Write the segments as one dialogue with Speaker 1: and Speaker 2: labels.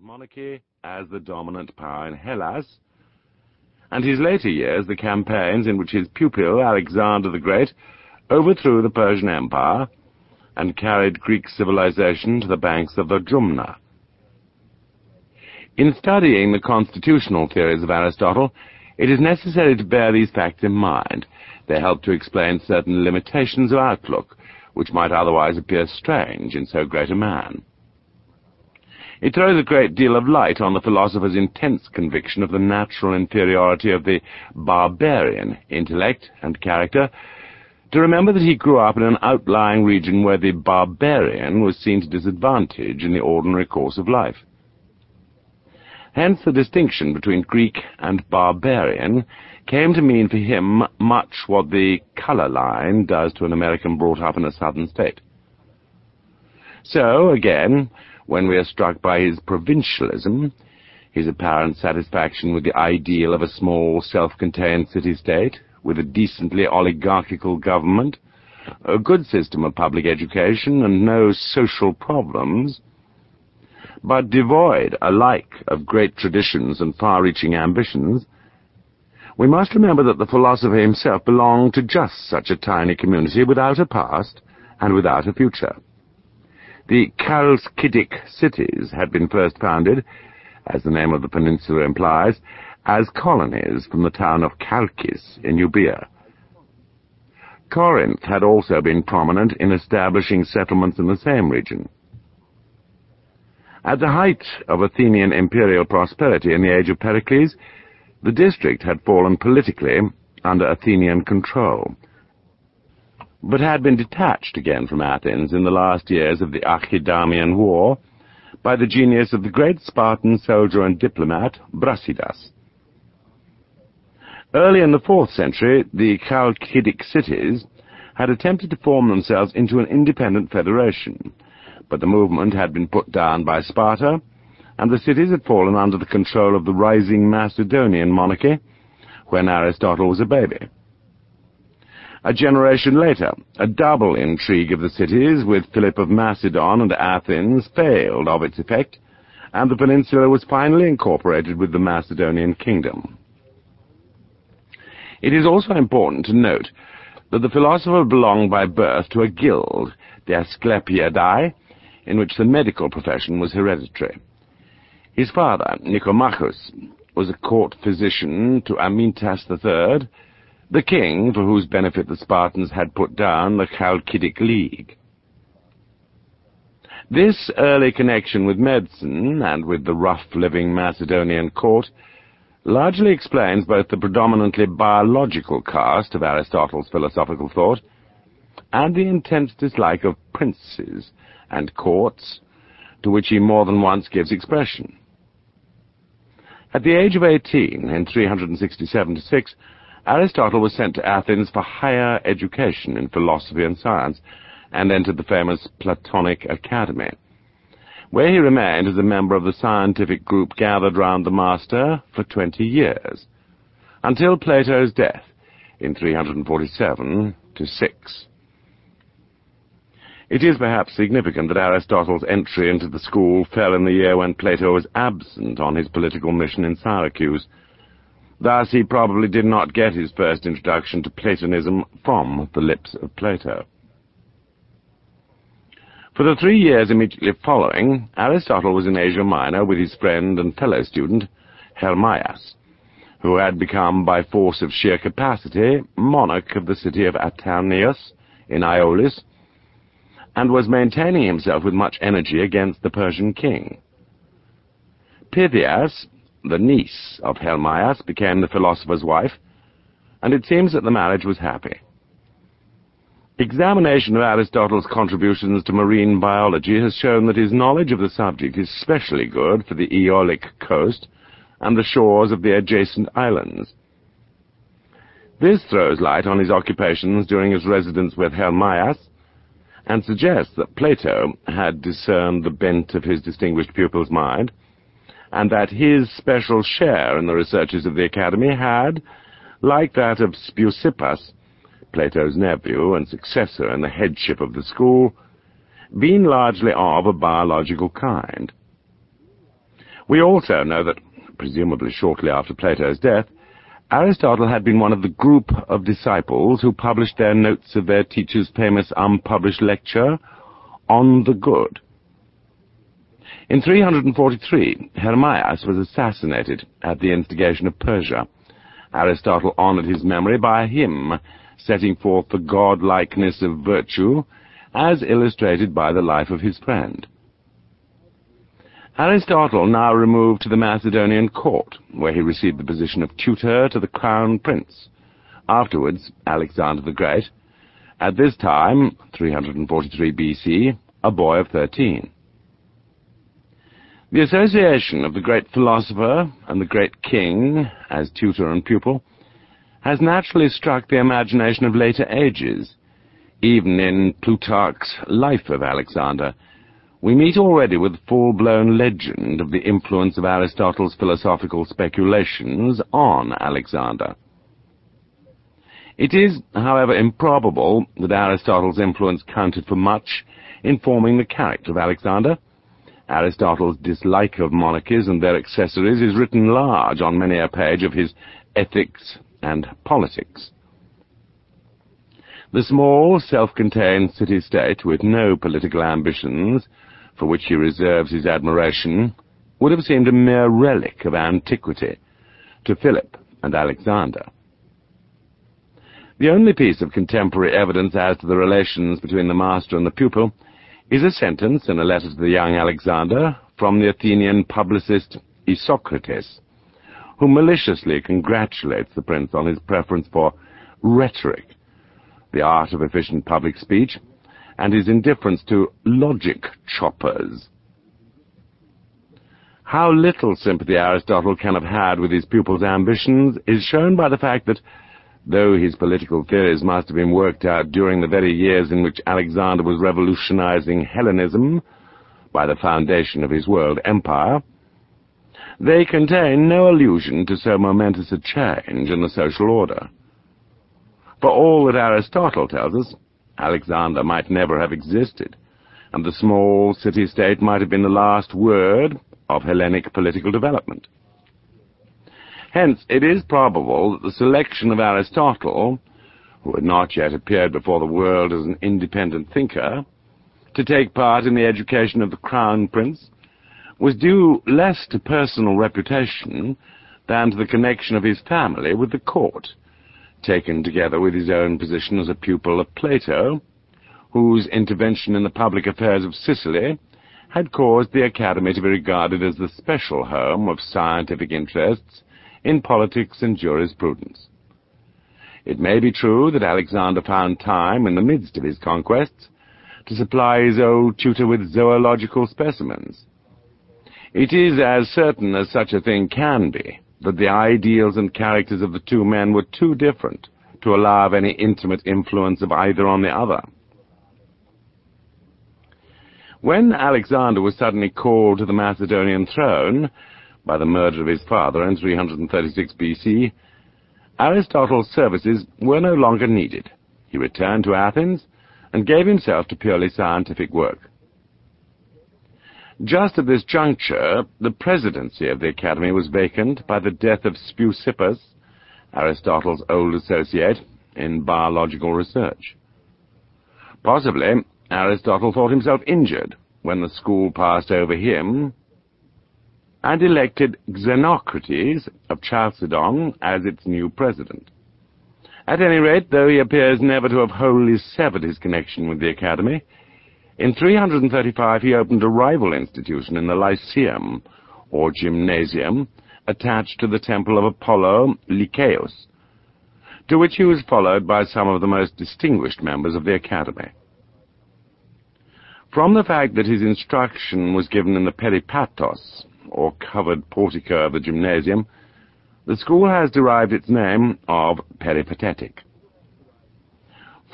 Speaker 1: monarchy as the dominant power in Hellas, and his later years the campaigns in which his pupil, Alexander the Great, overthrew the Persian Empire and carried Greek civilization to the banks of the Jumna. In studying the constitutional theories of Aristotle, it is necessary to bear these facts in mind. They help to explain certain limitations of outlook, which might otherwise appear strange in so great a man. It throws a great deal of light on the philosopher's intense conviction of the natural inferiority of the barbarian intellect and character, to remember that he grew up in an outlying region where the barbarian was seen to disadvantage in the ordinary course of life. Hence the distinction between Greek and barbarian came to mean for him much what the color line does to an American brought up in a southern state. So, again, when we are struck by his provincialism, his apparent satisfaction with the ideal of a small, self-contained city-state, with a decently oligarchical government, a good system of public education, and no social problems, but devoid alike of great traditions and far-reaching ambitions, we must remember that the philosopher himself belonged to just such a tiny community without a past and without a future. The Chalkidic cities had been first founded, as the name of the peninsula implies, as colonies from the town of Chalkis in Euboea. Corinth had also been prominent in establishing settlements in the same region. At the height of Athenian imperial prosperity in the age of Pericles, the district had fallen politically under Athenian control, but had been detached again from Athens in the last years of the Archidamian War by the genius of the great Spartan soldier and diplomat Brasidas. Early in the fourth century, the Chalkidic cities had attempted to form themselves into an independent federation, but the movement had been put down by Sparta, and the cities had fallen under the control of the rising Macedonian monarchy when Aristotle was a baby. A generation later, a double intrigue of the cities with Philip of Macedon and Athens failed of its effect, and the peninsula was finally incorporated with the Macedonian kingdom. It is also important to note that the philosopher belonged by birth to a guild, the Asclepiadae, in which the medical profession was hereditary. His father, Nicomachus, was a court physician to Amyntas III, the king for whose benefit the Spartans had put down the Chalcidic League. This early connection with medicine and with the rough-living Macedonian court largely explains both the predominantly biological cast of Aristotle's philosophical thought and the intense dislike of princes and courts to which he more than once gives expression. At the age of eighteen, in 367-6, Aristotle was sent to Athens for higher education in philosophy and science, and entered the famous Platonic Academy, where he remained as a member of the scientific group gathered round the master for twenty years, until Plato's death in 347 to 6. It is perhaps significant that Aristotle's entry into the school fell in the year when Plato was absent on his political mission in Syracuse, Thus he probably did not get his first introduction to Platonism from the lips of Plato. For the three years immediately following, Aristotle was in Asia Minor with his friend and fellow student, Hermias, who had become, by force of sheer capacity, monarch of the city of Atarneus in Aeolis, and was maintaining himself with much energy against the Persian king. Pythias, the niece of Hermias, became the philosopher's wife, and it seems that the marriage was happy. Examination of Aristotle's contributions to marine biology has shown that his knowledge of the subject is specially good for the Aeolic coast and the shores of the adjacent islands. This throws light on his occupations during his residence with Hermias, and suggests that Plato had discerned the bent of his distinguished pupil's mind, and that his special share in the researches of the Academy had, like that of Speusippus, Plato's nephew and successor in the headship of the school, been largely of a biological kind. We also know that, presumably shortly after Plato's death, Aristotle had been one of the group of disciples who published their notes of their teacher's famous unpublished lecture, On the Good. In 343, Hermias was assassinated at the instigation of Persia. Aristotle honored his memory by a hymn setting forth the godlikeness of virtue as illustrated by the life of his friend. Aristotle now removed to the Macedonian court, where he received the position of tutor to the crown prince, afterwards Alexander the Great, at this time, 343 BC, a boy of thirteen. The association of the great philosopher and the great king, as tutor and pupil, has naturally struck the imagination of later ages. Even in Plutarch's Life of Alexander, we meet already with full-blown legend of the influence of Aristotle's philosophical speculations on Alexander. It is, however, improbable that Aristotle's influence counted for much in forming the character of Alexander. Aristotle's dislike of monarchies and their accessories is written large on many a page of his Ethics and Politics. The small, self-contained city-state with no political ambitions for which he reserves his admiration, would have seemed a mere relic of antiquity to Philip and Alexander. The only piece of contemporary evidence as to the relations between the master and the pupil is a sentence in a letter to the young Alexander from the Athenian publicist Isocrates, who maliciously congratulates the prince on his preference for rhetoric, the art of efficient public speech, and his indifference to logic choppers. How little sympathy Aristotle can have had with his pupil's ambitions is shown by the fact that, though his political theories must have been worked out during the very years in which Alexander was revolutionizing Hellenism by the foundation of his world empire, they contain no allusion to so momentous a change in the social order. For all that Aristotle tells us, Alexander might never have existed, and the small city-state might have been the last word of Hellenic political development. Hence, it is probable that the selection of Aristotle, who had not yet appeared before the world as an independent thinker, to take part in the education of the crown prince, was due less to personal reputation than to the connection of his family with the court, taken together with his own position as a pupil of Plato, whose intervention in the public affairs of Sicily had caused the Academy to be regarded as the special home of scientific interests in politics and jurisprudence. It may be true that Alexander found time in the midst of his conquests to supply his old tutor with zoological specimens. It is as certain as such a thing can be that the ideals and characters of the two men were too different to allow of any intimate influence of either on the other. When Alexander was suddenly called to the Macedonian throne by the murder of his father in 336 BC, Aristotle's services were no longer needed. He returned to Athens and gave himself to purely scientific work. Just at this juncture, the presidency of the Academy was vacant by the death of Speusippus, Aristotle's old associate, in biological research. Possibly, Aristotle thought himself injured when the school passed over him and elected Xenocrates of Chalcedon as its new president. At any rate, though he appears never to have wholly severed his connection with the Academy, in 335 he opened a rival institution in the Lyceum, or gymnasium, attached to the temple of Apollo Lycaeus, to which he was followed by some of the most distinguished members of the Academy. From the fact that his instruction was given in the peripatos, or covered portico of the gymnasium, the school has derived its name of peripatetic.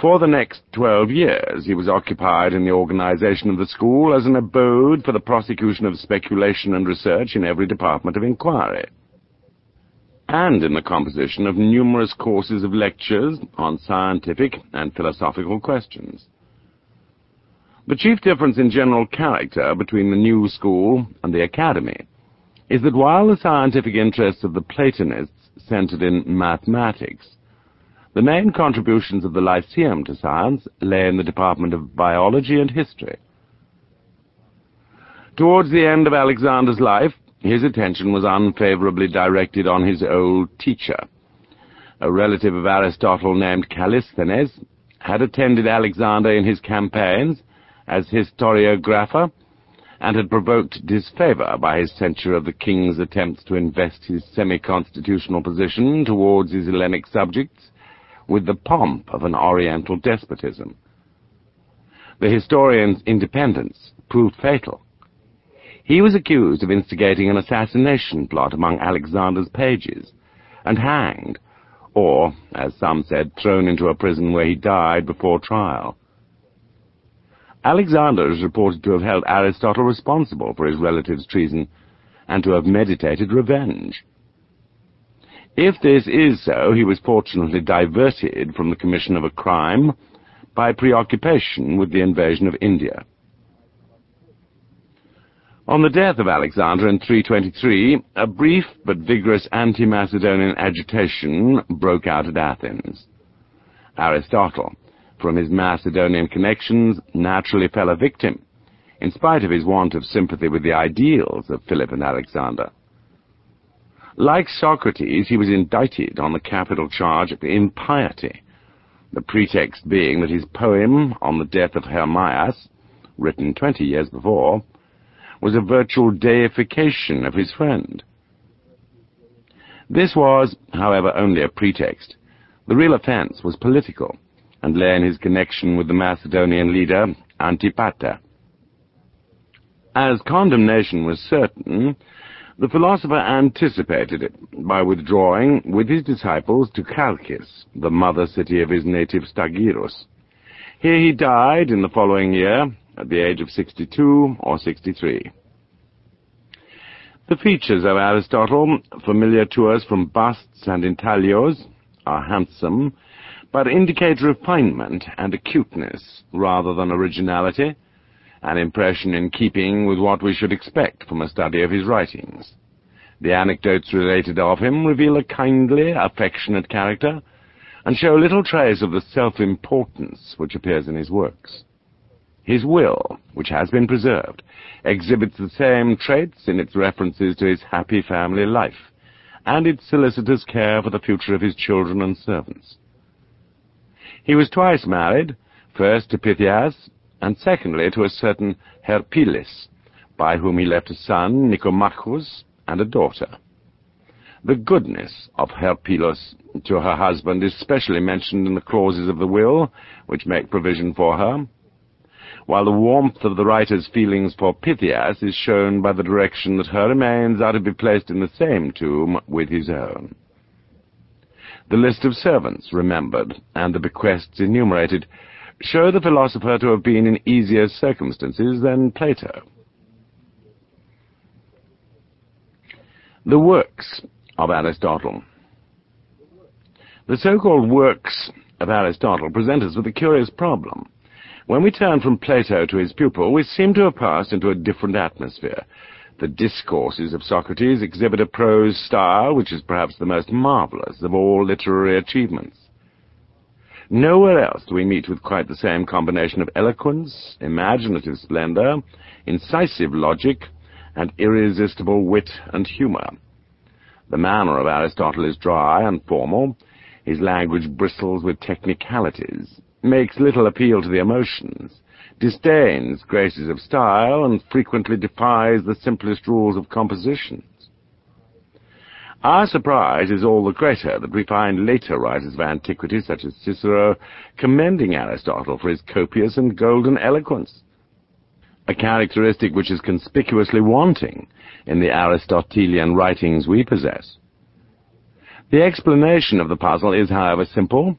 Speaker 1: For the next twelve years he was occupied in the organization of the school as an abode for the prosecution of speculation and research in every department of inquiry, and in the composition of numerous courses of lectures on scientific and philosophical questions. The chief difference in general character between the new school and the academy is that while the scientific interests of the Platonists centered in mathematics, the main contributions of the Lyceum to science lay in the department of biology and history. Towards the end of Alexander's life, his attention was unfavorably directed on his old teacher. A relative of Aristotle named Callisthenes had attended Alexander in his campaigns as historiographer and had provoked disfavor by his censure of the king's attempts to invest his semi-constitutional position towards his Hellenic subjects with the pomp of an oriental despotism. The historian's independence proved fatal. He was accused of instigating an assassination plot among Alexander's pages, and hanged, or, as some said, thrown into a prison where he died before trial. Alexander is reported to have held Aristotle responsible for his relative's treason, and to have meditated revenge. If this is so, he was fortunately diverted from the commission of a crime by preoccupation with the invasion of India. On the death of Alexander in 323, a brief but vigorous anti-Macedonian agitation broke out at Athens. Aristotle, from his Macedonian connections, naturally fell a victim, in spite of his want of sympathy with the ideals of Philip and Alexander. Like Socrates, he was indicted on the capital charge of impiety, the pretext being that his poem on the death of Hermias, written twenty years before, was a virtual deification of his friend. This was, however, only a pretext. The real offence was political, and lay in his connection with the Macedonian leader, Antipater. As condemnation was certain, the philosopher anticipated it by withdrawing with his disciples to Chalcis, the mother city of his native Stagirus. Here he died in the following year, at the age of 62 or 63. The features of Aristotle, familiar to us from busts and intaglios, are handsome, but indicate refinement and acuteness rather than originality, an impression in keeping with what we should expect from a study of his writings. The anecdotes related of him reveal a kindly, affectionate character, and show little trace of the self-importance which appears in his works. His will, which has been preserved, exhibits the same traits in its references to his happy family life, and its solicitous care for the future of his children and servants. He was twice married, first to Pythias, and secondly to a certain Herpyllis, by whom he left a son, Nicomachus, and a daughter. The goodness of Herpyllis to her husband is specially mentioned in the clauses of the will, which make provision for her, while the warmth of the writer's feelings for Pythias is shown by the direction that her remains are to be placed in the same tomb with his own. The list of servants remembered, and the bequests enumerated, show the philosopher to have been in easier circumstances than Plato. The works of Aristotle The so-called works of Aristotle present us with a curious problem. When we turn from Plato to his pupil, we seem to have passed into a different atmosphere. The discourses of Socrates exhibit a prose style which is perhaps the most marvellous of all literary achievements. Nowhere else do we meet with quite the same combination of eloquence, imaginative splendor, incisive logic, and irresistible wit and humor. The manner of Aristotle is dry and formal. His language bristles with technicalities makes little appeal to the emotions, disdains graces of style, and frequently defies the simplest rules of compositions. Our surprise is all the greater that we find later writers of antiquity, such as Cicero, commending Aristotle for his copious and golden eloquence, a characteristic which is conspicuously wanting in the Aristotelian writings we possess. The explanation of the puzzle is, however, simple,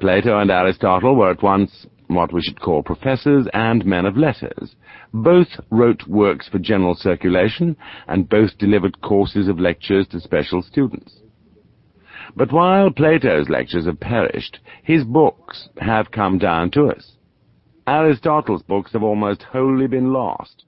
Speaker 1: Plato and Aristotle were at once what we should call professors and men of letters. Both wrote works for general circulation, and both delivered courses of lectures to special students. But while Plato's lectures have perished, his books have come down to us. Aristotle's books have almost wholly been lost.